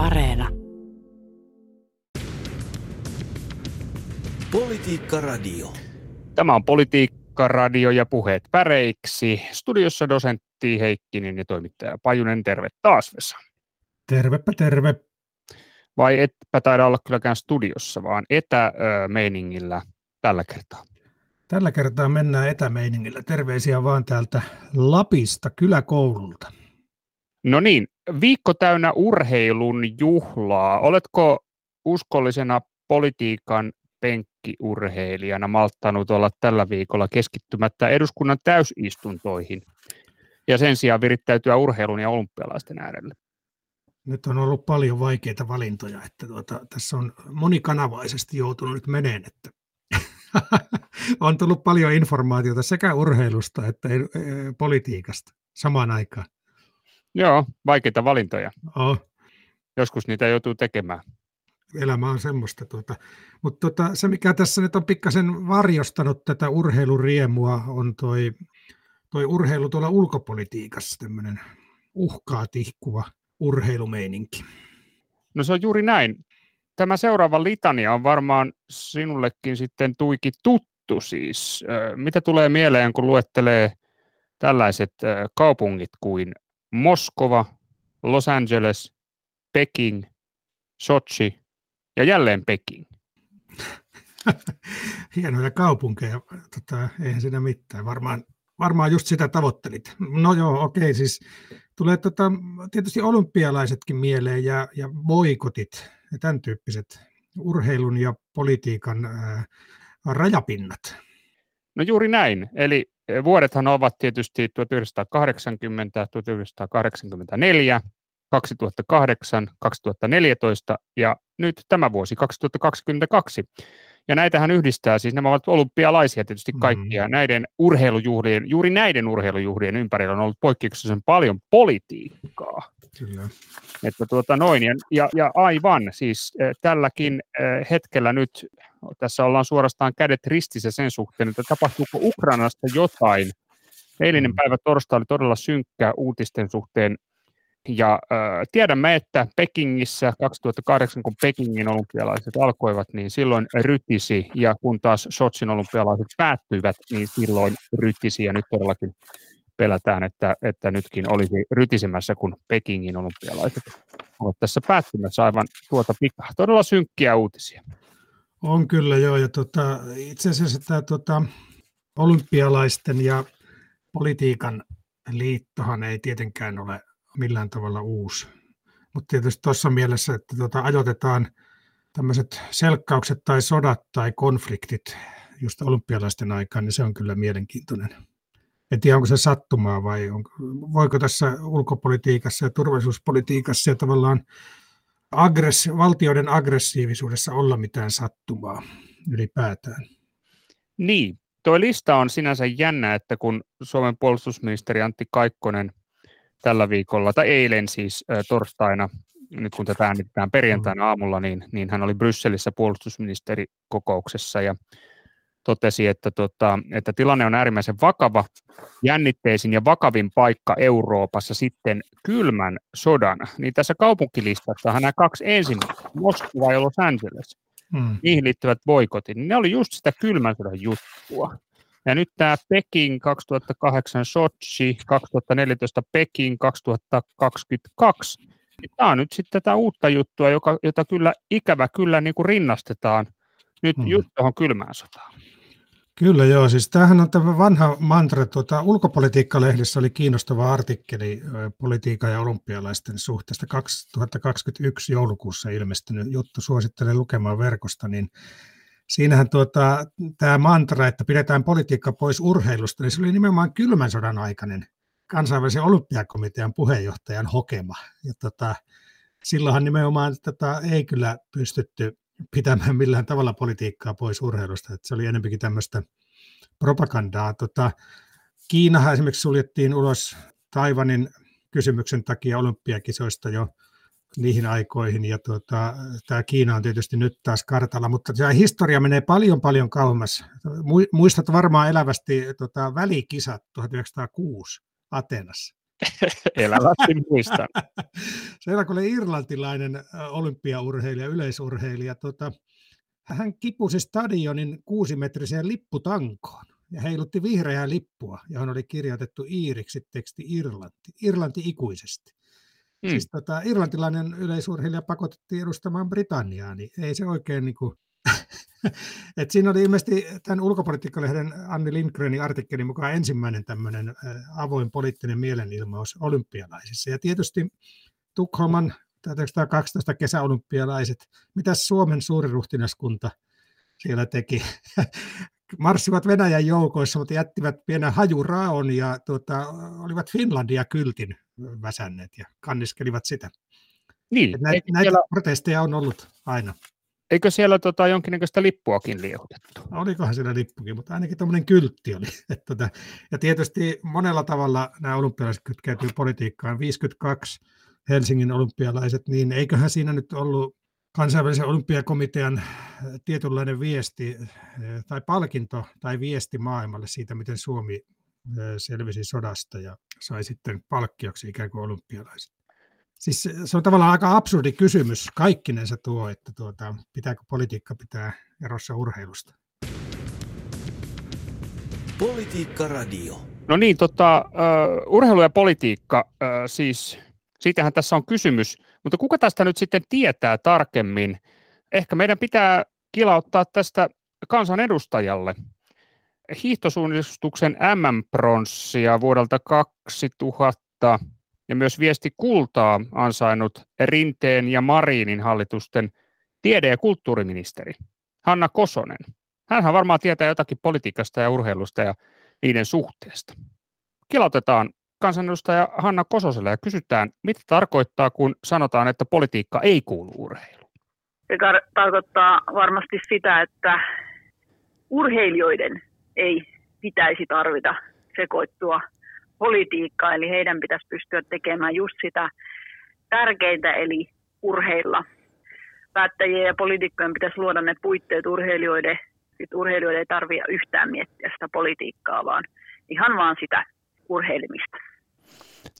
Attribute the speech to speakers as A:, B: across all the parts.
A: Areena.
B: Politiikka Radio.
C: Tämä on Politiikka Radio ja puheet päreiksi. Studiossa dosentti Heikkinen ja toimittaja Pajunen. Terve taas Vesa.
D: Tervepä terve.
C: Vai etpä taida olla kylläkään studiossa, vaan etämeiningillä tällä kertaa.
D: Tällä kertaa mennään etämeiningillä. Terveisiä vaan täältä Lapista kyläkoululta.
C: No niin, viikko täynnä urheilun juhlaa. Oletko uskollisena politiikan penkkiurheilijana malttanut olla tällä viikolla keskittymättä eduskunnan täysistuntoihin ja sen sijaan virittäytyä urheilun ja olympialaisten äärelle?
D: Nyt on ollut paljon vaikeita valintoja, että tuota, tässä on monikanavaisesti joutunut nyt meneen, että on tullut paljon informaatiota sekä urheilusta että e, politiikasta samaan aikaan.
C: Joo, vaikeita valintoja.
D: Oh.
C: Joskus niitä joutuu tekemään.
D: Elämä on semmoista. Tuota. Mutta tuota, se, mikä tässä nyt on pikkasen varjostanut tätä urheiluriemua, on toi, toi urheilu tuolla ulkopolitiikassa, tämmöinen uhkaa tihkuva urheilumeininki.
C: No se on juuri näin. Tämä seuraava litania on varmaan sinullekin sitten tuiki tuttu siis. Mitä tulee mieleen, kun luettelee tällaiset kaupungit kuin Moskova, Los Angeles, Peking, Sochi ja jälleen Peking.
D: Hienoja kaupunkeja, tota, eihän siinä mitään. Varmaan, varmaan just sitä tavoittelit. No joo, okei, siis tulee tota, tietysti olympialaisetkin mieleen ja, ja boikotit ja tämän tyyppiset urheilun ja politiikan ää, rajapinnat.
C: No juuri näin. Eli vuodethan ovat tietysti 1980, 1984, 2008, 2014 ja nyt tämä vuosi 2022. Ja näitähän yhdistää, siis nämä ovat olympialaisia tietysti kaikkia. Mm. Näiden urheilujuhlien, juuri näiden urheilujuhlien ympärillä on ollut poikkeuksellisen paljon politiikkaa.
D: Kyllä.
C: Että tuota noin, ja, ja, ja aivan, siis äh, tälläkin äh, hetkellä nyt tässä ollaan suorastaan kädet ristissä sen suhteen, että tapahtuuko Ukrainasta jotain. Eilinen mm. päivä torstai oli todella synkkä uutisten suhteen ja äh, tiedämme, että Pekingissä 2008, kun Pekingin olympialaiset alkoivat, niin silloin rytisi, ja kun taas Sotsin olympialaiset päättyivät, niin silloin rytisi, ja nyt todellakin pelätään, että, että nytkin olisi rytisemässä, kun Pekingin olympialaiset ovat tässä päättymässä aivan tuota pikaa. Todella synkkiä uutisia.
D: On kyllä joo, ja tota, itse asiassa tämä tota, olympialaisten ja politiikan liittohan ei tietenkään ole millään tavalla uusi. Mutta tietysti tuossa mielessä, että tota, ajoitetaan tämmöiset selkkaukset tai sodat tai konfliktit just olympialaisten aikaan, niin se on kyllä mielenkiintoinen. En tiedä, onko se sattumaa vai on, voiko tässä ulkopolitiikassa ja turvallisuuspolitiikassa ja tavallaan aggressi- valtioiden aggressiivisuudessa olla mitään sattumaa ylipäätään.
C: Niin, tuo lista on sinänsä jännä, että kun Suomen puolustusministeri Antti Kaikkonen tällä viikolla, tai eilen siis torstaina, nyt kun tätä äänitetään perjantaina aamulla, niin, niin hän oli Brysselissä puolustusministerikokouksessa ja totesi, että, tota, että tilanne on äärimmäisen vakava, jännitteisin ja vakavin paikka Euroopassa sitten kylmän sodan. Niin tässä kaupunkilistassa nämä kaksi ensimmäistä, Moskova ja Los Angeles, hmm. niihin liittyvät boikotit, niin ne oli just sitä kylmän sodan juttua. Ja nyt tämä Peking 2008 Sochi, 2014 Peking 2022, niin tämä on nyt sitten tätä uutta juttua, joka, jota kyllä ikävä kyllä niin kuin rinnastetaan nyt hmm. just tuohon kylmään sotaan.
D: Kyllä joo, siis tämähän on tämä vanha mantra, tuota, ulkopolitiikkalehdissä oli kiinnostava artikkeli politiikan ja olympialaisten suhteesta 2021 joulukuussa ilmestynyt juttu, suosittelen lukemaan verkosta, niin siinähän tuota, tämä mantra, että pidetään politiikka pois urheilusta, niin se oli nimenomaan kylmän sodan aikainen kansainvälisen olympiakomitean puheenjohtajan hokema. Ja tota, silloinhan nimenomaan tätä ei kyllä pystytty pitämään millään tavalla politiikkaa pois urheilusta. Että se oli enempikin tämmöistä propagandaa. Tota, Kiinahan esimerkiksi suljettiin ulos Taivanin kysymyksen takia olympiakisoista jo niihin aikoihin, ja tuota, tämä Kiina on tietysti nyt taas kartalla, mutta tämä historia menee paljon paljon kauemmas. Muistat varmaan elävästi tuota, välikisat 1906 Atenassa.
C: Elävästi muistan.
D: Siellä kun oli irlantilainen olympiaurheilija, yleisurheilija, tota, hän kipusi stadionin kuusimetriseen lipputankoon ja heilutti vihreää lippua, johon oli kirjoitettu iiriksi teksti Irlanti, Irlanti ikuisesti. Mm. Siis tota, irlantilainen yleisurheilija pakotettiin edustamaan Britanniaa, niin ei se oikein niin kuin... Et siinä oli ilmeisesti tämän ulkopolitiikkalehden Anni Lindgrenin artikkelin mukaan ensimmäinen tämmöinen avoin poliittinen mielenilmaus olympialaisissa. Ja tietysti Tukholman 1912 kesäolympialaiset, mitä Suomen suuriruhtinaskunta siellä teki? Marssivat Venäjän joukoissa, mutta jättivät pienen hajuraon ja tuota, olivat Finlandia kyltin väsänneet ja kanniskelivat sitä.
C: Niin,
D: näitä, näitä siellä... protesteja on ollut aina.
C: Eikö siellä tota, jonkinnäköistä lippuakin liehutettu?
D: Olikohan siellä lippukin, mutta ainakin tämmöinen kyltti oli. Et, tota, ja tietysti monella tavalla nämä olympialaiset kytkeytyy politiikkaan. 52 Helsingin olympialaiset, niin eiköhän siinä nyt ollut kansainvälisen olympiakomitean tietynlainen viesti tai palkinto tai viesti maailmalle siitä, miten Suomi selvisi sodasta ja sai sitten palkkioksi ikään kuin olympialaiset. Siis se on tavallaan aika absurdi kysymys kaikkinensa tuo, että tuota, pitääkö politiikka pitää erossa urheilusta.
C: Politiikka Radio. No niin, tota, uh, urheilu ja politiikka, uh, siis siitähän tässä on kysymys, mutta kuka tästä nyt sitten tietää tarkemmin? Ehkä meidän pitää kilauttaa tästä kansanedustajalle hiihtosuunnistuksen MM-pronssia vuodelta 2000 ja myös viesti kultaa ansainnut Rinteen ja Marinin hallitusten tiede- ja kulttuuriministeri Hanna Kosonen. Hänhän varmaan tietää jotakin politiikasta ja urheilusta ja niiden suhteesta. Kilautetaan kansanedustaja Hanna Kososelle ja kysytään, mitä tarkoittaa, kun sanotaan, että politiikka ei kuulu urheiluun?
A: Se tarkoittaa varmasti sitä, että urheilijoiden ei pitäisi tarvita sekoittua politiikkaan, eli heidän pitäisi pystyä tekemään just sitä tärkeintä, eli urheilla. Päättäjien ja poliitikkojen pitäisi luoda ne puitteet urheilijoiden, että urheilijoiden ei tarvitse yhtään miettiä sitä politiikkaa, vaan ihan vaan sitä urheilemista.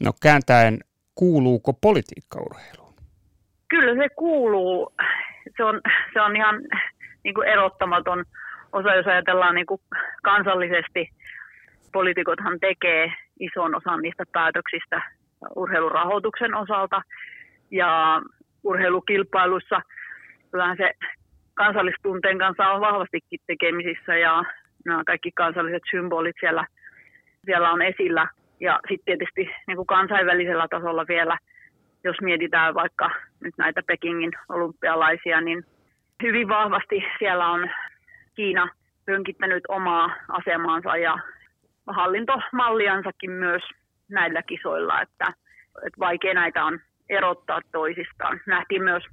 C: No kääntäen, kuuluuko politiikka urheiluun?
A: Kyllä se kuuluu. Se on, se on ihan niin kuin erottamaton osa, jos ajatellaan niin kuin kansallisesti. Poliitikothan tekee ison osan niistä päätöksistä urheilurahoituksen osalta ja urheilukilpailuissa kyllähän se kansallistunteen kanssa on vahvastikin tekemisissä ja nämä kaikki kansalliset symbolit siellä, siellä on esillä. Ja sitten tietysti niin kuin kansainvälisellä tasolla vielä, jos mietitään vaikka nyt näitä Pekingin olympialaisia, niin hyvin vahvasti siellä on Kiina pönkittänyt omaa asemaansa ja hallintomalliansakin myös näillä kisoilla, että, että vaikea näitä on erottaa toisistaan. Nähtiin myös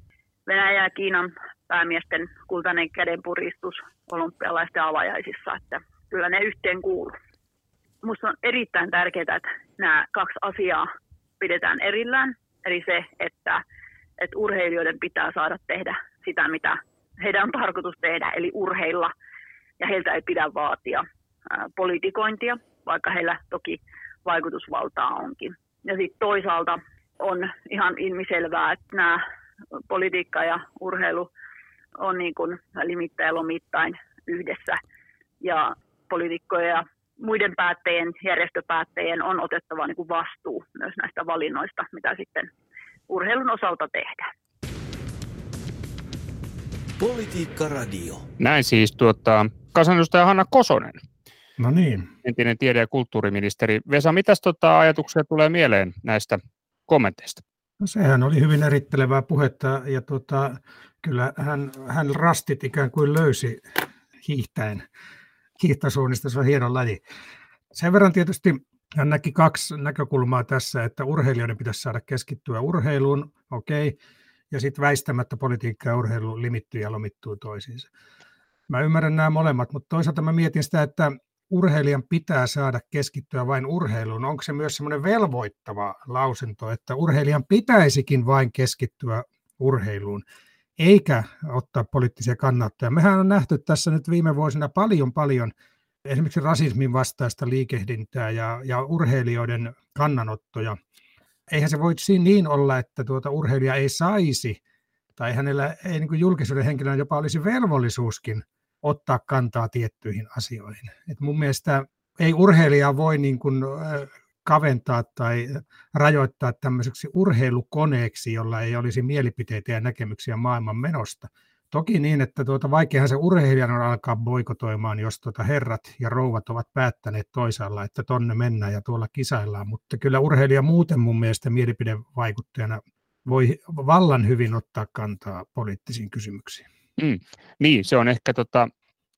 A: Venäjän ja Kiinan päämiesten kultainen kädenpuristus olympialaisten avajaisissa, että kyllä ne yhteen kuuluu. Minusta on erittäin tärkeää, että nämä kaksi asiaa pidetään erillään, eli se, että, että urheilijoiden pitää saada tehdä sitä, mitä heidän on tarkoitus tehdä, eli urheilla, ja heiltä ei pidä vaatia politikointia, vaikka heillä toki vaikutusvaltaa onkin. Ja sitten toisaalta on ihan ilmiselvää, että nämä politiikka ja urheilu on niin kuin limittäin lomittain yhdessä. Ja poliitikkojen ja muiden päättäjien, järjestöpäättäjien on otettava niin kuin vastuu myös näistä valinnoista, mitä sitten urheilun osalta tehdään.
C: Politiikka Radio. Näin siis tuota, kansanedustaja Hanna Kosonen.
D: No niin.
C: Entinen tiede- ja kulttuuriministeri. Vesa, mitä tota ajatuksia tulee mieleen näistä kommenteista?
D: No sehän oli hyvin erittelevää puhetta ja tota, kyllä hän, hän rastit ikään kuin löysi hiihtäen. Hiihtosuunnista se on hieno laji. Sen verran tietysti hän näki kaksi näkökulmaa tässä, että urheilijoiden pitäisi saada keskittyä urheiluun, okei, okay, ja sitten väistämättä politiikka ja urheilu limittyy ja lomittuu toisiinsa. Mä ymmärrän nämä molemmat, mutta toisaalta mä mietin sitä, että urheilijan pitää saada keskittyä vain urheiluun. Onko se myös semmoinen velvoittava lausunto, että urheilijan pitäisikin vain keskittyä urheiluun, eikä ottaa poliittisia kannattajia. Mehän on nähty tässä nyt viime vuosina paljon paljon esimerkiksi rasismin vastaista liikehdintää ja, ja urheilijoiden kannanottoja. Eihän se voi niin olla, että tuota urheilija ei saisi, tai hänellä ei niin julkisuuden henkilönä jopa olisi velvollisuuskin ottaa kantaa tiettyihin asioihin. Et mun mielestä ei urheilijaa voi niin kuin kaventaa tai rajoittaa tämmöiseksi urheilukoneeksi, jolla ei olisi mielipiteitä ja näkemyksiä maailman menosta. Toki niin, että tuota, vaikeahan se urheilijan on alkaa boikotoimaan, jos tuota herrat ja rouvat ovat päättäneet toisaalla, että tonne mennään ja tuolla kisaillaan, mutta kyllä urheilija muuten mun mielestä mielipidevaikuttajana voi vallan hyvin ottaa kantaa poliittisiin kysymyksiin.
C: Mm, niin, se on ehkä tota,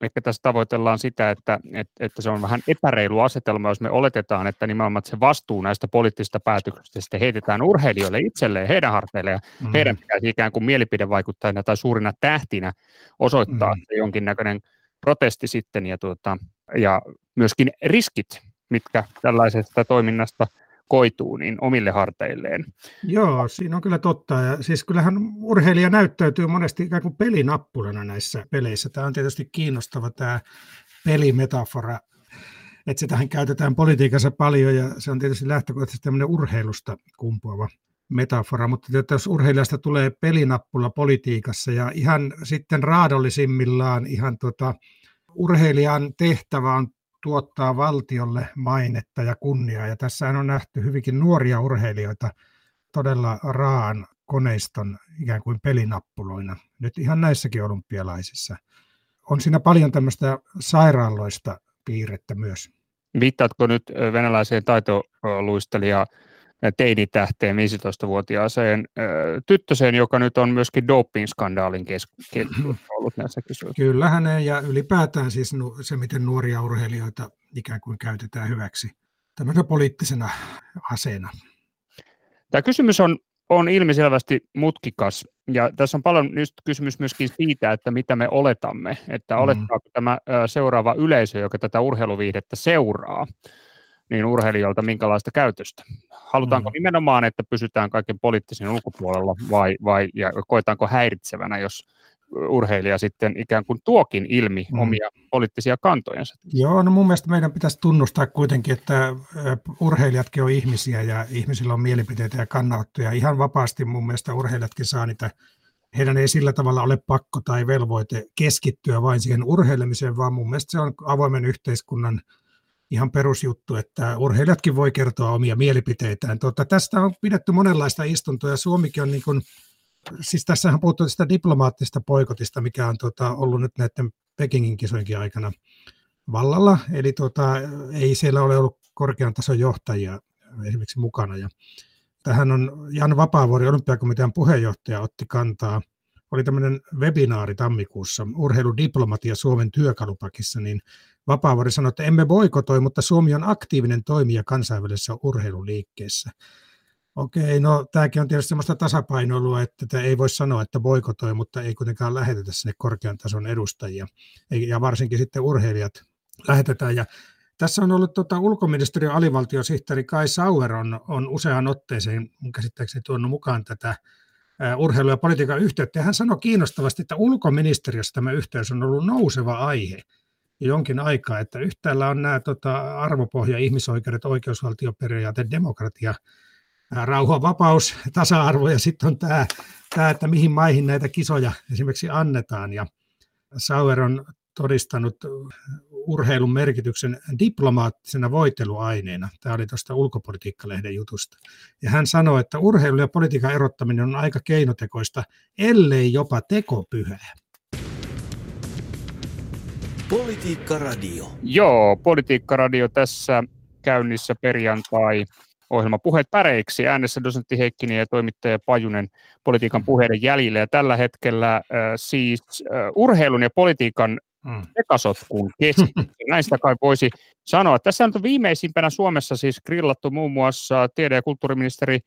C: Ehkä tässä tavoitellaan sitä, että, että, että se on vähän epäreilu asetelma, jos me oletetaan, että nimenomaan se vastuu näistä poliittisista päätöksistä heitetään urheilijoille itselleen, heidän harteille, ja mm. heidän pitäisi ikään kuin mielipidevaikuttajina tai suurina tähtinä osoittaa mm. jonkinnäköinen protesti sitten, ja, tuota, ja myöskin riskit, mitkä tällaisesta toiminnasta koituu niin omille harteilleen.
D: Joo, siinä on kyllä totta. Ja siis kyllähän urheilija näyttäytyy monesti ikään kuin pelinappulana näissä peleissä. Tämä on tietysti kiinnostava tämä pelimetafora, että sitähän käytetään politiikassa paljon ja se on tietysti lähtökohtaisesti tämmöinen urheilusta kumpuava metafora, mutta jos urheilijasta tulee pelinappula politiikassa ja ihan sitten raadollisimmillaan ihan tota, urheilijan tehtävä on tuottaa valtiolle mainetta ja kunniaa. Ja tässä on nähty hyvinkin nuoria urheilijoita todella raan koneiston ikään kuin pelinappuloina. Nyt ihan näissäkin olympialaisissa. On siinä paljon tämmöistä sairaaloista piirrettä myös.
C: Viittaatko nyt venäläiseen taitoluistelijaan teinitähteen 15-vuotiaaseen tyttöseen, joka nyt on myöskin doping-skandaalin keskustelussa ollut näissä
D: kysymyksissä. Kyllä hänen ja ylipäätään siis se, miten nuoria urheilijoita ikään kuin käytetään hyväksi tämmöisenä poliittisena aseena.
C: Tämä kysymys on, on ilmiselvästi mutkikas ja tässä on paljon nyt kysymys myöskin siitä, että mitä me oletamme, että mm. olettaako tämä seuraava yleisö, joka tätä urheiluviihdettä seuraa, niin urheilijoilta minkälaista käytöstä? Halutaanko mm. nimenomaan, että pysytään kaiken poliittisen ulkopuolella vai, vai ja koetaanko häiritsevänä, jos urheilija sitten ikään kuin tuokin ilmi mm. omia poliittisia kantojensa?
D: Joo, no mun mielestä meidän pitäisi tunnustaa kuitenkin, että urheilijatkin on ihmisiä ja ihmisillä on mielipiteitä ja kannanottoja. Ihan vapaasti mun mielestä urheilijatkin saa niitä heidän ei sillä tavalla ole pakko tai velvoite keskittyä vain siihen urheilemiseen, vaan mun mielestä se on avoimen yhteiskunnan ihan perusjuttu, että urheilijatkin voi kertoa omia mielipiteitään. Tuota, tästä on pidetty monenlaista istuntoa ja Suomikin on niin kuin, siis tässähän puhuttu sitä diplomaattista poikotista, mikä on tuota, ollut nyt näiden Pekingin kisojenkin aikana vallalla, eli tuota, ei siellä ole ollut korkean tason johtajia esimerkiksi mukana. Ja tähän on Jan Vapaavuori, olympiakomitean puheenjohtaja, otti kantaa – oli tämmöinen webinaari tammikuussa, urheiludiplomatia Suomen työkalupakissa, niin Vapaavuori sanoi, että emme boikotoi, mutta Suomi on aktiivinen toimija kansainvälisessä urheiluliikkeessä. Okei, no tämäkin on tietysti sellaista tasapainoilua, että ei voi sanoa, että boikotoi, mutta ei kuitenkaan lähetetä sinne korkean tason edustajia. Ja varsinkin sitten urheilijat lähetetään. Ja tässä on ollut tuota, ulkoministeriön alivaltiosihteeri Kai Sauer on, on useaan otteeseen, käsittääkseni tuonut mukaan tätä urheilu- ja politiikan yhteyttä. Ja hän sanoi kiinnostavasti, että ulkoministeriössä tämä yhteys on ollut nouseva aihe jonkin aikaa, että yhtäällä on nämä tota, arvopohja, ihmisoikeudet, oikeusvaltioperiaate, demokratia, rauha, vapaus, tasa-arvo ja sitten on tämä, tämä, että mihin maihin näitä kisoja esimerkiksi annetaan. Ja Sauer on todistanut urheilun merkityksen diplomaattisena voiteluaineena. Tämä oli tuosta ulkopolitiikkalehden jutusta. Ja hän sanoi, että urheilu ja politiikan erottaminen on aika keinotekoista, ellei jopa tekopyhää.
C: Politiikka-radio. Joo, Politiikka-radio tässä käynnissä perjantai ohjelma Puheet päreiksi. Äänessä dosentti Heikkinen ja toimittaja Pajunen politiikan puheiden jäljille. Ja tällä hetkellä äh, siis äh, urheilun ja politiikan mm. sekasotkun keskittyy. Näistä kai voisi sanoa. Tässä on viimeisimpänä Suomessa siis grillattu muun muassa tiede- ja kulttuuriministeri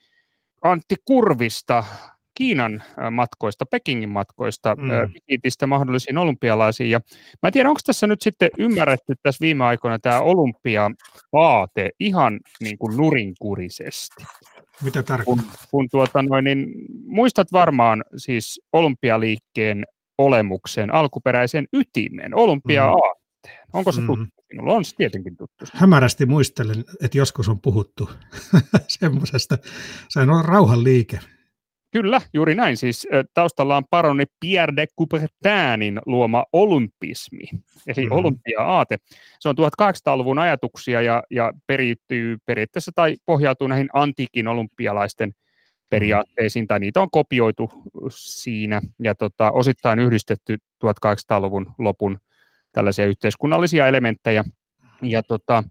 C: Antti Kurvista Kiinan matkoista, Pekingin matkoista, mm. Mahdollisiin olympialaisiin. Ja mä en tiedä, onko tässä nyt sitten ymmärretty tässä viime aikoina tämä olympiapaate ihan niin kuin nurinkurisesti.
D: Mitä tarkoittaa?
C: Kun, kun tuota noin, niin muistat varmaan siis olympialiikkeen olemuksen alkuperäisen ytimen, olympia-aatteen. Onko se mm. tuttu Minulla on se tietenkin tuttu.
D: Hämärästi muistelen, että joskus on puhuttu semmoisesta. Se on rauhanliike.
C: Kyllä, juuri näin. Siis taustalla on paroni Pierre de Coubertinin luoma olympismi, eli mm-hmm. olympia-aate. Se on 1800-luvun ajatuksia ja, ja periytyy periaatteessa tai pohjautuu näihin antiikin olympialaisten periaatteisiin, tai niitä on kopioitu siinä ja tota, osittain yhdistetty 1800-luvun lopun tällaisia yhteiskunnallisia elementtejä. Ja tota,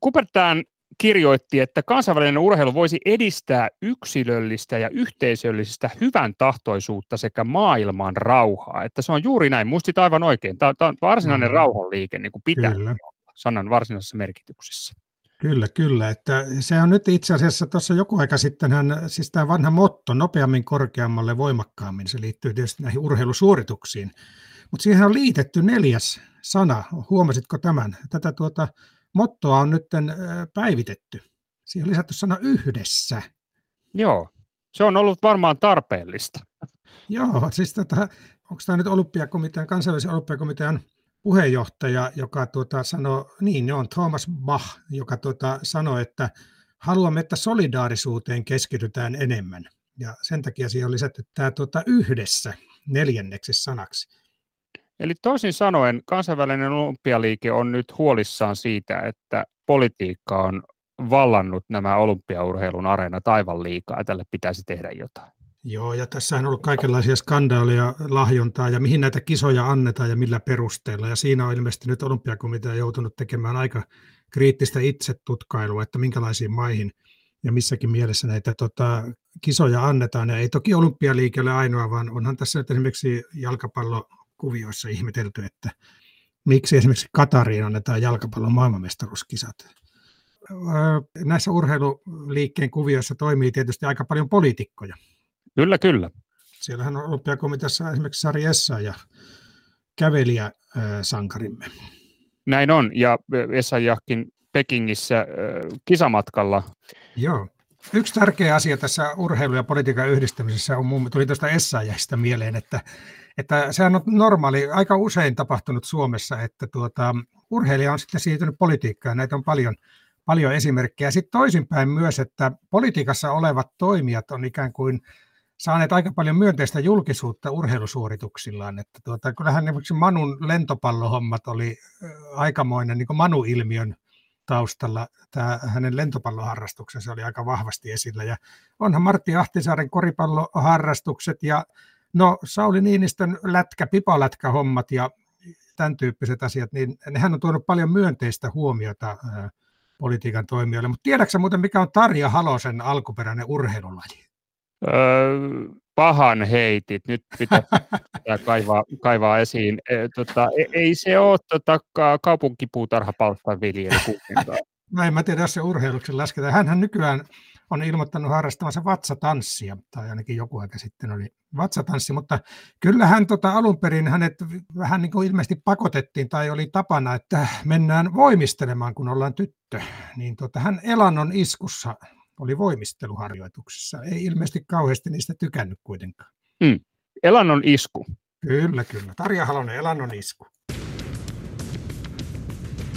C: Kupertään kirjoitti, että kansainvälinen urheilu voisi edistää yksilöllistä ja yhteisöllistä hyvän tahtoisuutta sekä maailman rauhaa. Että se on juuri näin, muistit aivan oikein. Tämä, tämä on varsinainen mm. rauhanliike, niin kuin pitää Kyllä. sanan varsinaisessa merkityksessä.
D: Kyllä, kyllä. Että se on nyt itse asiassa tuossa joku aika sitten, hän, siis tämä vanha motto, nopeammin, korkeammalle, voimakkaammin, se liittyy tietysti näihin urheilusuorituksiin. Mutta siihen on liitetty neljäs sana. Huomasitko tämän? Tätä tuota mottoa on nyt päivitetty. Siihen on lisätty sana yhdessä.
C: Joo, se on ollut varmaan tarpeellista.
D: Joo, siis tota, onko tämä nyt olympiakomitean, kansainvälisen olympiakomitean puheenjohtaja, joka tuota, sanoi, niin on Thomas Bach, joka tuota, sanoi, että haluamme, että solidaarisuuteen keskitytään enemmän. Ja sen takia siihen on lisätty tämä tuota, yhdessä neljänneksi sanaksi.
C: Eli toisin sanoen kansainvälinen olympialiike on nyt huolissaan siitä, että politiikka on vallannut nämä olympiaurheilun areenat aivan liikaa ja tälle pitäisi tehdä jotain.
D: Joo, ja tässä on ollut kaikenlaisia skandaaleja, lahjontaa ja mihin näitä kisoja annetaan ja millä perusteella. Ja siinä on ilmeisesti nyt olympiakomitea joutunut tekemään aika kriittistä itsetutkailua, että minkälaisiin maihin ja missäkin mielessä näitä tota, kisoja annetaan. Ja ei toki olympialiikelle ainoa, vaan onhan tässä nyt esimerkiksi jalkapallokuvioissa ihmetelty, että miksi esimerkiksi Katariin annetaan jalkapallon maailmanmestaruuskisat. Näissä urheiluliikkeen kuvioissa toimii tietysti aika paljon poliitikkoja.
C: Kyllä, kyllä.
D: Siellähän on olympiakomiteassa esimerkiksi Sari Essa ja kävelijä sankarimme.
C: Näin on, ja Essayahkin Pekingissä kisamatkalla.
D: Joo. Yksi tärkeä asia tässä urheilu- ja politiikan yhdistämisessä on mun, tuli tuosta Essayahista mieleen, että, että sehän on normaali, aika usein tapahtunut Suomessa, että tuota, urheilija on sitten siirtynyt politiikkaan, näitä on paljon, paljon esimerkkejä. Sitten toisinpäin myös, että politiikassa olevat toimijat on ikään kuin saaneet aika paljon myönteistä julkisuutta urheilusuorituksillaan. Että tuota, kyllähän esimerkiksi Manun lentopallohommat oli aikamoinen niin Manu-ilmiön taustalla. Tämä hänen lentopalloharrastuksensa oli aika vahvasti esillä. Ja onhan Martti Ahtisaaren koripalloharrastukset ja no Sauli Niinistön lätkä, pipalätkä-hommat ja tämän tyyppiset asiat, niin nehän on tuonut paljon myönteistä huomiota politiikan toimijoille. Mutta tiedätkö muuten, mikä on Tarja Halosen alkuperäinen urheilulaji?
C: Öö, pahan heitit, nyt pitää, pitää kaivaa, kaivaa esiin. E, tota, e, ei se ole tota, kaupunkipuutarhapalstan viljely
D: No en mä tiedä, jos se urheiluksen lasketaan. Hänhän nykyään on ilmoittanut harrastamansa vatsatanssia, tai ainakin joku aika sitten oli vatsatanssi, mutta kyllähän tota, alun perin hänet vähän niin kuin ilmeisesti pakotettiin, tai oli tapana, että mennään voimistelemaan, kun ollaan tyttö. Niin tota, hän elannon iskussa oli voimisteluharjoituksissa. Ei ilmeisesti kauheasti niistä tykännyt kuitenkaan.
C: Mm. Elannon isku.
D: Kyllä, kyllä. Tarja Halonen, Elannon isku.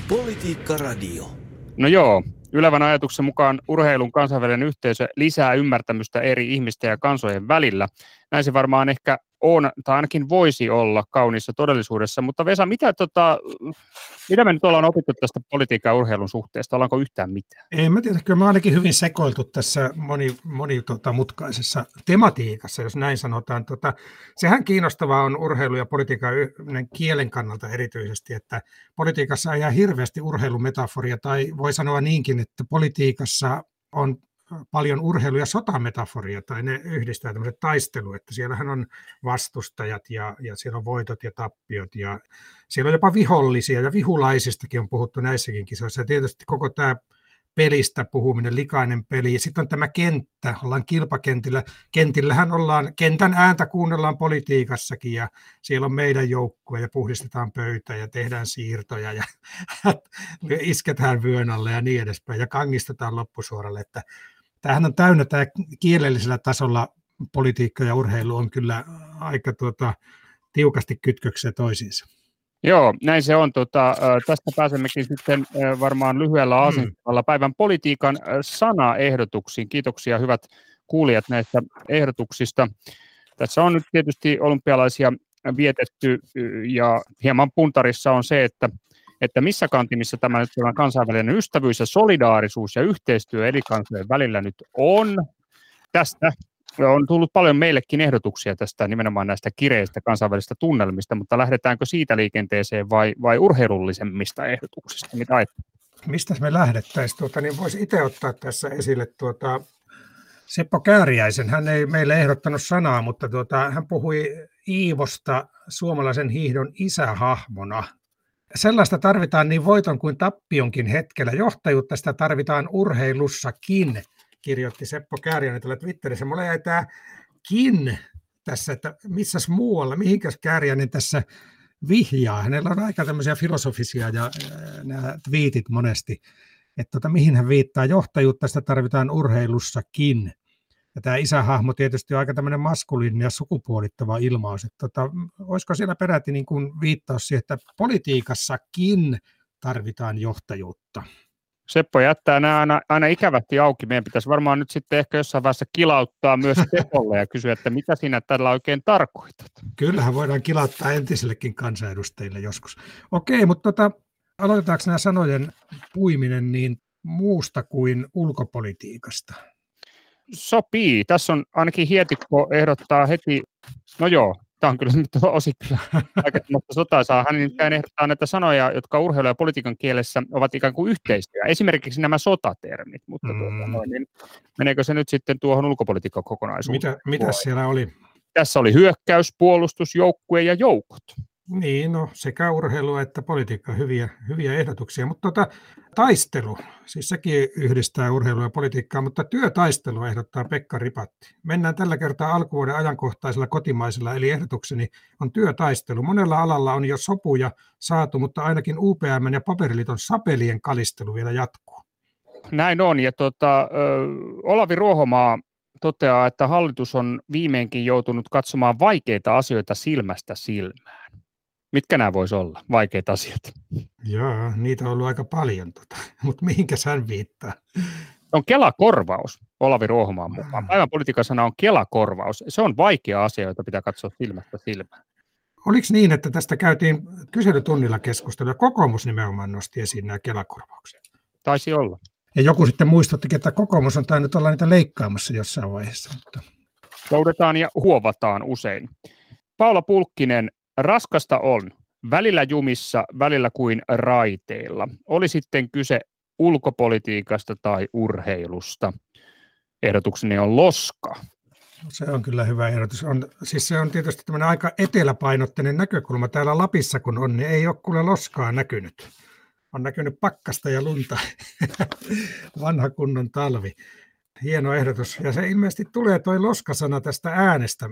C: Politiikka Radio. No joo, Ylevän ajatuksen mukaan urheilun kansainvälinen yhteisö lisää ymmärtämystä eri ihmisten ja kansojen välillä. Näin se varmaan ehkä on, tai ainakin voisi olla kauniissa todellisuudessa. Mutta Vesa, mitä, tota, mitä me nyt ollaan opittu tästä politiikan ja urheilun suhteesta? Ollaanko yhtään mitään?
D: Ei mä tiedä, kyllä mä ainakin hyvin sekoiltu tässä moni, moni tota, tematiikassa, jos näin sanotaan. Tota, sehän kiinnostavaa on urheilu ja politiikan kielen kannalta erityisesti, että politiikassa ei jää hirveästi urheilumetaforia, tai voi sanoa niinkin, että politiikassa on paljon urheilu- ja sotametaforia, tai ne yhdistää tämmöiset taistelu, että siellähän on vastustajat ja, ja siellä on voitot ja tappiot ja siellä on jopa vihollisia ja vihulaisistakin on puhuttu näissäkin kisoissa. Ja tietysti koko tämä pelistä puhuminen, likainen peli. Ja sitten on tämä kenttä, ollaan kilpakentillä. Kentillähän ollaan, kentän ääntä kuunnellaan politiikassakin ja siellä on meidän joukkue ja puhdistetaan pöytä ja tehdään siirtoja ja isketään vyön alle ja niin edespäin ja kangistetaan loppusuoralle. Että tämähän on täynnä tämä kielellisellä tasolla politiikka ja urheilu on kyllä aika tuota, tiukasti kytköksiä toisiinsa.
C: Joo, näin se on. Tota, tästä pääsemmekin sitten varmaan lyhyellä asenteella mm. päivän politiikan sanaehdotuksiin. Kiitoksia hyvät kuulijat näistä ehdotuksista. Tässä on nyt tietysti olympialaisia vietetty ja hieman puntarissa on se, että, että missä kantimissa tämä nyt tämä kansainvälinen ystävyys ja solidaarisuus ja yhteistyö eri kansojen välillä nyt on. Tästä on tullut paljon meillekin ehdotuksia tästä nimenomaan näistä kireistä kansainvälisistä tunnelmista, mutta lähdetäänkö siitä liikenteeseen vai, vai urheilullisemmista ehdotuksista? Mitä
D: Mistä me lähdettäisiin? Tuota, niin voisi itse ottaa tässä esille tuota, Seppo Kääriäisen. Hän ei meille ehdottanut sanaa, mutta tuota, hän puhui Iivosta suomalaisen hiihdon isähahmona. Sellaista tarvitaan niin voiton kuin tappionkin hetkellä. Johtajuutta sitä tarvitaan urheilussakin kirjoitti Seppo Kääriäinen tuolla Twitterissä. Mulla jäi tämä kin tässä, että missäs muualla, mihinkäs Kääriäinen tässä vihjaa. Hänellä on aika tämmöisiä filosofisia ja nämä twiitit monesti, että tota, mihin hän viittaa. Johtajuutta sitä tarvitaan urheilussakin. Ja tämä isähahmo tietysti on aika tämmöinen maskuliininen ja sukupuolittava ilmaus. Että tota, olisiko siellä peräti niin kuin viittaus siihen, että politiikassakin tarvitaan johtajuutta?
C: Seppo jättää nämä aina, aina ikävästi auki. Meidän pitäisi varmaan nyt sitten ehkä jossain vaiheessa kilauttaa myös Seppolle ja kysyä, että mitä sinä tällä oikein tarkoitat.
D: Kyllähän voidaan kilauttaa entisillekin kansanedustajille joskus. Okei, mutta tota, aloitetaanko nämä sanojen puiminen niin muusta kuin ulkopolitiikasta?
C: Sopii. Tässä on ainakin Hietikko ehdottaa heti, no joo, tämä on kyllä nyt osi kyllä mutta sotaisaa. Hän nimittäin ehdottaa näitä sanoja, jotka urheilu- ja politiikan kielessä ovat ikään kuin yhteisiä. Esimerkiksi nämä sotatermit, mutta tuota mm. tuota, noin, niin meneekö se nyt sitten tuohon ulkopolitiikan kokonaisuuteen?
D: Mitä, mitä siellä oli?
C: Tässä oli hyökkäys, puolustus, joukkue ja joukot.
D: Niin, no sekä urheilu että politiikka, hyviä, hyviä ehdotuksia. Mutta tota, taistelu, siis sekin yhdistää urheilua ja politiikkaa, mutta työtaistelu ehdottaa Pekka Ripatti. Mennään tällä kertaa alkuvuoden ajankohtaisella kotimaisella, eli ehdotukseni on työtaistelu. Monella alalla on jo sopuja saatu, mutta ainakin UPM ja Paperiliiton sapelien kalistelu vielä jatkuu.
C: Näin on, ja tota, Olavi Ruohomaa toteaa, että hallitus on viimeinkin joutunut katsomaan vaikeita asioita silmästä silmään. Mitkä nämä voisi olla, vaikeat asiat?
D: Joo, niitä on ollut aika paljon, tota. mutta mihinkä hän viittaa?
C: On Kela-korvaus, Olavi Ruohomaan mukaan. Päivän politiikan sana on Kela-korvaus. Se on vaikea asia, jota pitää katsoa silmästä silmään.
D: Oliko niin, että tästä käytiin kyselytunnilla keskustelua, kokoomus nimenomaan nosti esiin nämä Kela-korvaukset?
C: Taisi olla.
D: Ja joku sitten muistutti, että kokoomus on tainnut olla niitä leikkaamassa jossain vaiheessa. Mutta...
C: Joudetaan ja huovataan usein. Paula Pulkkinen, Raskasta on, välillä jumissa, välillä kuin raiteilla. Oli sitten kyse ulkopolitiikasta tai urheilusta. Ehdotukseni on loska.
D: Se on kyllä hyvä ehdotus. On, siis se on tietysti tämmöinen aika eteläpainotteinen näkökulma. Täällä Lapissa kun on, niin ei ole kuule loskaa näkynyt. On näkynyt pakkasta ja lunta. Vanha kunnon talvi. Hieno ehdotus. Ja se ilmeisesti tulee toi loskasana tästä äänestä.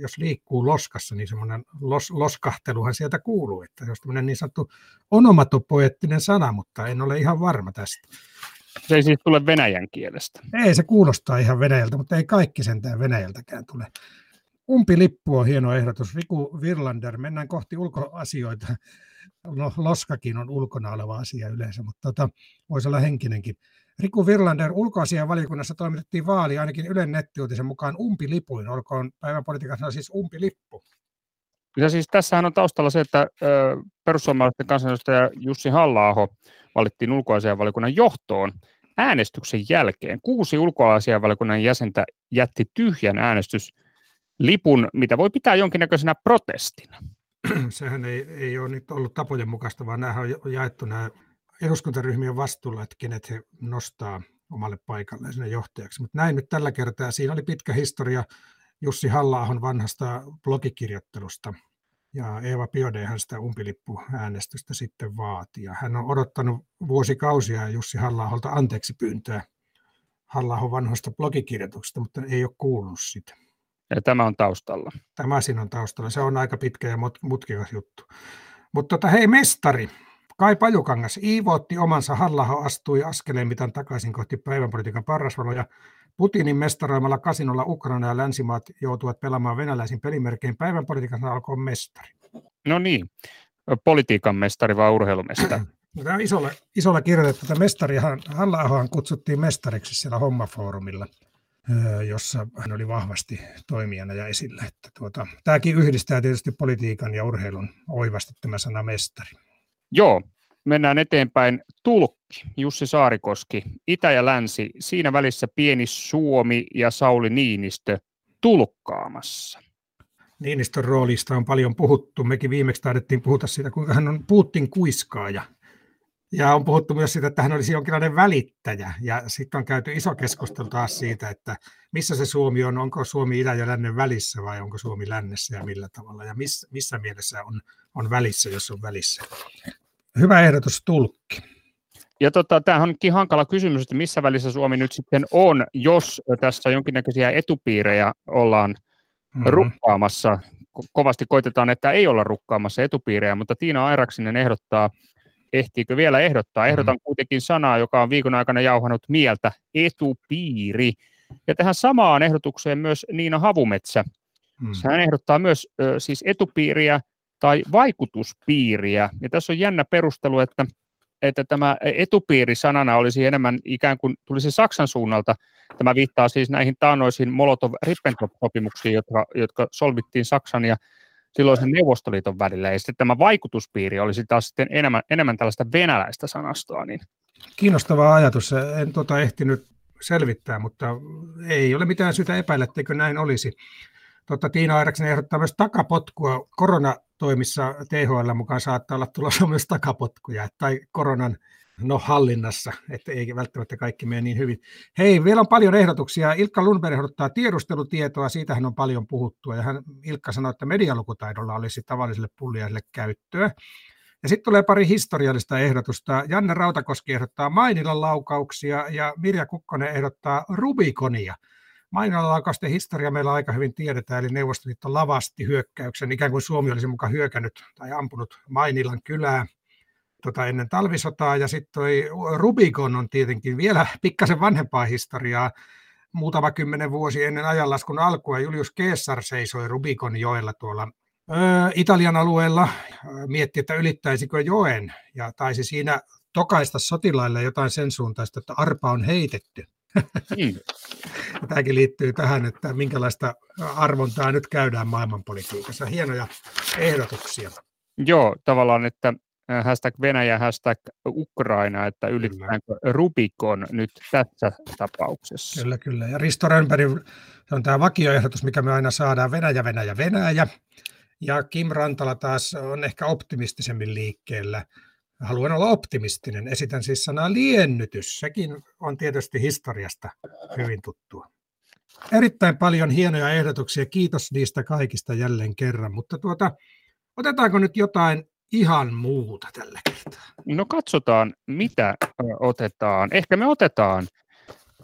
D: Jos liikkuu loskassa, niin semmoinen los, loskahteluhan sieltä kuuluu. Että jos tämmöinen niin sanottu onomatopoettinen sana, mutta en ole ihan varma tästä.
C: Se ei siis tule venäjän kielestä.
D: Ei, se kuulostaa ihan venäjältä, mutta ei kaikki sentään venäjältäkään tule. Umpilippu on hieno ehdotus. Riku Virlander, mennään kohti ulkoasioita. No, loskakin on ulkona oleva asia yleensä, mutta tota, voisi olla henkinenkin. Riku Virlander ulkoasian valiokunnassa toimitettiin vaali ainakin Ylen nettiuutisen mukaan umpilipuin, olkoon päivän politiikassa siis umpilippu.
C: Ja siis tässähän on taustalla se, että perussuomalaisten kansanedustaja Jussi halla valittiin ulkoasianvaliokunnan johtoon äänestyksen jälkeen. Kuusi ulkoasianvaliokunnan jäsentä jätti tyhjän äänestyslipun, mitä voi pitää jonkinnäköisenä protestina.
D: Sehän ei, ei ole nyt ollut tapojen mukaista, vaan nämä on jaettu nämä eduskuntaryhmien vastuulla, että kenet he nostaa omalle paikalle sinne johtajaksi. Mutta näin nyt tällä kertaa. Siinä oli pitkä historia Jussi halla vanhasta blogikirjoittelusta. Ja Eeva Biodehan sitä umpilippuäänestystä sitten vaati. Ja hän on odottanut vuosikausia Jussi halla anteeksi pyyntöä halla vanhasta blogikirjoituksesta, mutta ei ole kuulunut sitä.
C: Ja tämä on taustalla.
D: Tämä siinä on taustalla. Se on aika pitkä ja mutkikas juttu. Mutta tota, hei mestari, Kai Pajukangas iivootti omansa, Hallaho astui askeleen mitan takaisin kohti päivänpolitiikan parrasvaloja. Putinin mestaroimalla kasinolla Ukraina ja länsimaat joutuvat pelaamaan venäläisin pelimerkein. Päivänpolitiikan alkoi mestari.
C: No niin. politiikan mestari vai urheilumestari?
D: No, tämä on isolla, isolla kirjoitettu. Tätä mestarihan, halla kutsuttiin mestariksi siellä hommafoorumilla, jossa hän oli vahvasti toimijana ja esillä. Että tuota, tämäkin yhdistää tietysti politiikan ja urheilun oivasti tämä sana mestari.
C: Joo, mennään eteenpäin. Tulkki, Jussi Saarikoski, Itä ja Länsi, siinä välissä pieni Suomi ja Sauli Niinistö tulkkaamassa.
D: Niinistön roolista on paljon puhuttu. Mekin viimeksi taidettiin puhuta siitä, kuinka hän on Putin kuiskaaja. Ja on puhuttu myös siitä, että hän olisi jonkinlainen välittäjä. Ja sitten on käyty iso keskustelu taas siitä, että missä se Suomi on, onko Suomi idän ja lännen välissä vai onko Suomi lännessä ja millä tavalla. Ja miss, missä mielessä on, on välissä, jos on välissä. Hyvä ehdotus tulkki.
C: Ja tota, tämähän onkin hankala kysymys, että missä välissä Suomi nyt sitten on, jos tässä jonkinnäköisiä etupiirejä ollaan mm-hmm. rukkaamassa. Kovasti koitetaan, että ei olla rukkaamassa etupiirejä, mutta Tiina Airaksinen ehdottaa, ehtiikö vielä ehdottaa, ehdotan mm-hmm. kuitenkin sanaa, joka on viikon aikana jauhanut mieltä, etupiiri. Ja tähän samaan ehdotukseen myös Niina Havumetsä. Mm. Hän ehdottaa myös ö, siis etupiiriä tai vaikutuspiiriä. Ja tässä on jännä perustelu, että, että tämä etupiiri sanana olisi enemmän ikään kuin tulisi Saksan suunnalta. Tämä viittaa siis näihin taanoisiin Molotov-Ribbentrop-sopimuksiin, jotka, jotka solvittiin Saksan ja silloisen Neuvostoliiton välillä. Ja sitten tämä vaikutuspiiri olisi taas sitten enemmän, enemmän tällaista venäläistä sanastoa. Niin.
D: Kiinnostava ajatus. En tuota ehtinyt selvittää, mutta ei ole mitään syytä epäillä, etteikö näin olisi. Totta, Tiina Airaksen ehdottaa myös takapotkua. Koronatoimissa THL mukaan saattaa olla tulossa myös takapotkuja tai koronan no, hallinnassa, että ei välttämättä kaikki mene niin hyvin. Hei, vielä on paljon ehdotuksia. Ilkka Lundberg ehdottaa tiedustelutietoa, siitähän on paljon puhuttua, ja hän, Ilkka sanoi, että medialukutaidolla olisi tavalliselle pulliaiselle käyttöä. Ja sitten tulee pari historiallista ehdotusta. Janne Rautakoski ehdottaa Mainilan laukauksia ja Mirja Kukkonen ehdottaa Rubikonia. Mainilan laukausten historia meillä aika hyvin tiedetään, eli Neuvostoliitto lavasti hyökkäyksen, ikään kuin Suomi olisi mukaan hyökännyt tai ampunut Mainilan kylää tota, ennen talvisotaa. Ja sitten Rubikon on tietenkin vielä pikkasen vanhempaa historiaa. Muutama kymmenen vuosi ennen ajanlaskun alkua Julius Caesar seisoi Rubikon joella tuolla Italian alueella mietti, että ylittäisikö joen ja taisi siinä tokaista sotilaille jotain sen suuntaista, että arpa on heitetty. Mm. Tämäkin liittyy tähän, että minkälaista arvontaa nyt käydään maailmanpolitiikassa. Hienoja ehdotuksia.
C: Joo, tavallaan, että hashtag Venäjä, hashtag Ukraina, että ylitetäänkö Rubikon nyt tässä tapauksessa.
D: Kyllä, kyllä. Ja Risto Rönnberg, se on tämä vakioehdotus, mikä me aina saadaan, Venäjä, Venäjä, Venäjä. Ja Kim Rantala taas on ehkä optimistisemmin liikkeellä. Haluan olla optimistinen. Esitän siis sanaa liennytys. Sekin on tietysti historiasta hyvin tuttua. Erittäin paljon hienoja ehdotuksia. Kiitos niistä kaikista jälleen kerran. Mutta tuota, otetaanko nyt jotain ihan muuta tällä kertaa?
C: No katsotaan, mitä otetaan. Ehkä me otetaan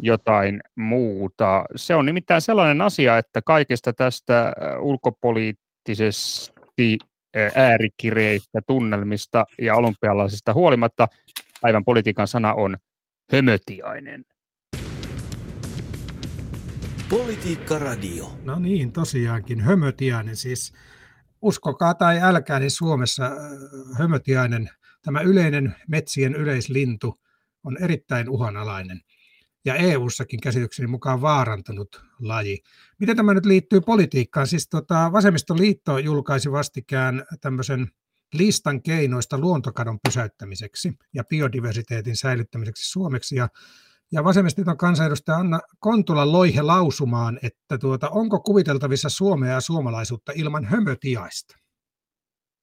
C: jotain muuta. Se on nimittäin sellainen asia, että kaikesta tästä ulkopoliittisesta poliittisesti äärikireistä tunnelmista ja olympialaisista huolimatta päivän politiikan sana on hömötiainen.
D: Politiikka Radio. No niin, tosiaankin hömötiainen. Siis uskokaa tai älkää, niin Suomessa hömötiainen, tämä yleinen metsien yleislintu, on erittäin uhanalainen ja EU-sakin käsitykseni mukaan vaarantunut laji. Miten tämä nyt liittyy politiikkaan? Siis tota, Vasemmistoliitto julkaisi vastikään tämmöisen listan keinoista luontokadon pysäyttämiseksi ja biodiversiteetin säilyttämiseksi Suomeksi. Ja, ja vasemmistoliiton kansanedustaja Anna Kontula loihe lausumaan, että tuota, onko kuviteltavissa Suomea ja suomalaisuutta ilman hömötiaista?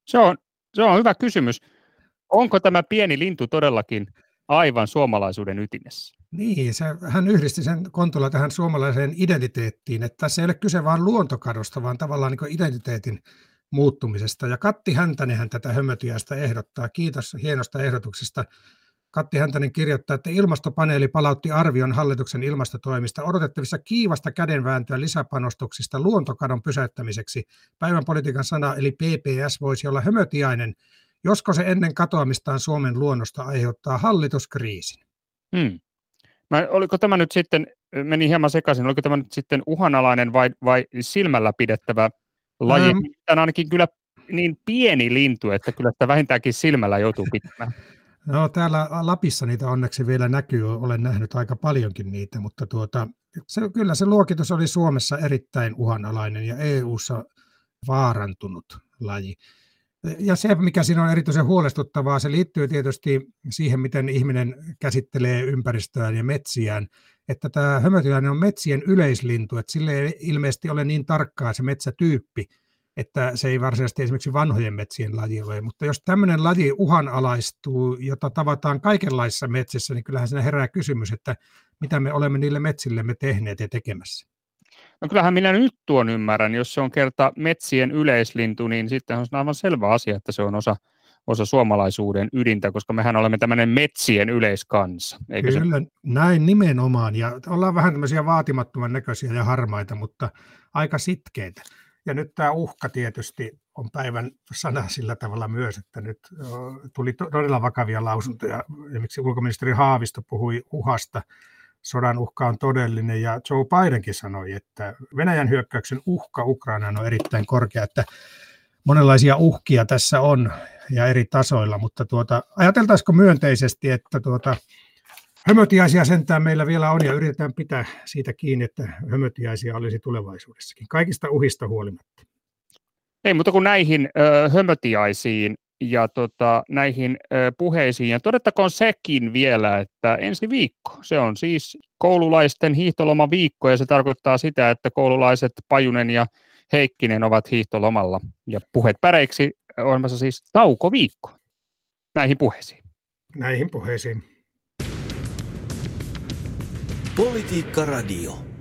C: Se on, se on hyvä kysymys. Onko tämä pieni lintu todellakin aivan suomalaisuuden ytimessä?
D: Niin, se, hän yhdisti sen Kontula tähän suomalaiseen identiteettiin, että tässä ei ole kyse vain luontokadosta, vaan tavallaan niin identiteetin muuttumisesta. Ja Katti Häntänenhän tätä hömötiäistä ehdottaa. Kiitos hienosta ehdotuksesta. Katti Häntänen kirjoittaa, että ilmastopaneeli palautti arvion hallituksen ilmastotoimista odotettavissa kiivasta kädenvääntöä lisäpanostuksista luontokadon pysäyttämiseksi. Päivän politiikan sana eli PPS voisi olla hömötiainen, josko se ennen katoamistaan Suomen luonnosta aiheuttaa hallituskriisin. Hmm.
C: Mä, oliko tämä nyt sitten, meni hieman sekaisin, oliko tämä nyt sitten uhanalainen vai, vai silmällä pidettävä laji? Ähm. Tämä ainakin kyllä niin pieni lintu, että kyllä sitä vähintäänkin silmällä joutuu pitämään.
D: No täällä Lapissa niitä onneksi vielä näkyy, olen nähnyt aika paljonkin niitä, mutta tuota, se, kyllä se luokitus oli Suomessa erittäin uhanalainen ja EU-ssa vaarantunut laji. Ja se, mikä siinä on erityisen huolestuttavaa, se liittyy tietysti siihen, miten ihminen käsittelee ympäristöään ja metsiään, että tämä hömötiainen on metsien yleislintu, että sille ei ilmeisesti ole niin tarkkaa se metsätyyppi, että se ei varsinaisesti esimerkiksi vanhojen metsien laji ole. Mutta jos tämmöinen laji uhanalaistuu, jota tavataan kaikenlaisissa metsissä, niin kyllähän siinä herää kysymys, että mitä me olemme niille metsillemme tehneet ja tekemässä.
C: No kyllähän minä nyt tuon ymmärrän, jos se on kerta metsien yleislintu, niin sitten on aivan selvä asia, että se on osa, osa suomalaisuuden ydintä, koska mehän olemme tämmöinen metsien yleiskansa.
D: Eikö Kyllä, se? näin nimenomaan. Ja ollaan vähän tämmöisiä vaatimattoman näköisiä ja harmaita, mutta aika sitkeitä. Ja nyt tämä uhka tietysti on päivän sana sillä tavalla myös, että nyt tuli todella vakavia lausuntoja. Esimerkiksi ulkoministeri Haavisto puhui uhasta. Sodan uhka on todellinen ja Joe Bidenkin sanoi, että Venäjän hyökkäyksen uhka Ukrainaan on erittäin korkea, että monenlaisia uhkia tässä on ja eri tasoilla, mutta tuota, ajateltaisiko myönteisesti, että tuota, Hömötiaisia sentään meillä vielä on ja yritetään pitää siitä kiinni, että hömötiaisia olisi tulevaisuudessakin, kaikista uhista huolimatta.
C: Ei, mutta kun näihin ö, hömötiaisiin ja tota, näihin ö, puheisiin, ja todettakoon sekin vielä, että ensi viikko, se on siis koululaisten hiihtoloma viikko, ja se tarkoittaa sitä, että koululaiset Pajunen ja Heikkinen ovat hiihtolomalla, ja puheet päreiksi olemassa siis taukoviikko näihin puheisiin.
D: Näihin puheisiin.
B: Politiikka Radio.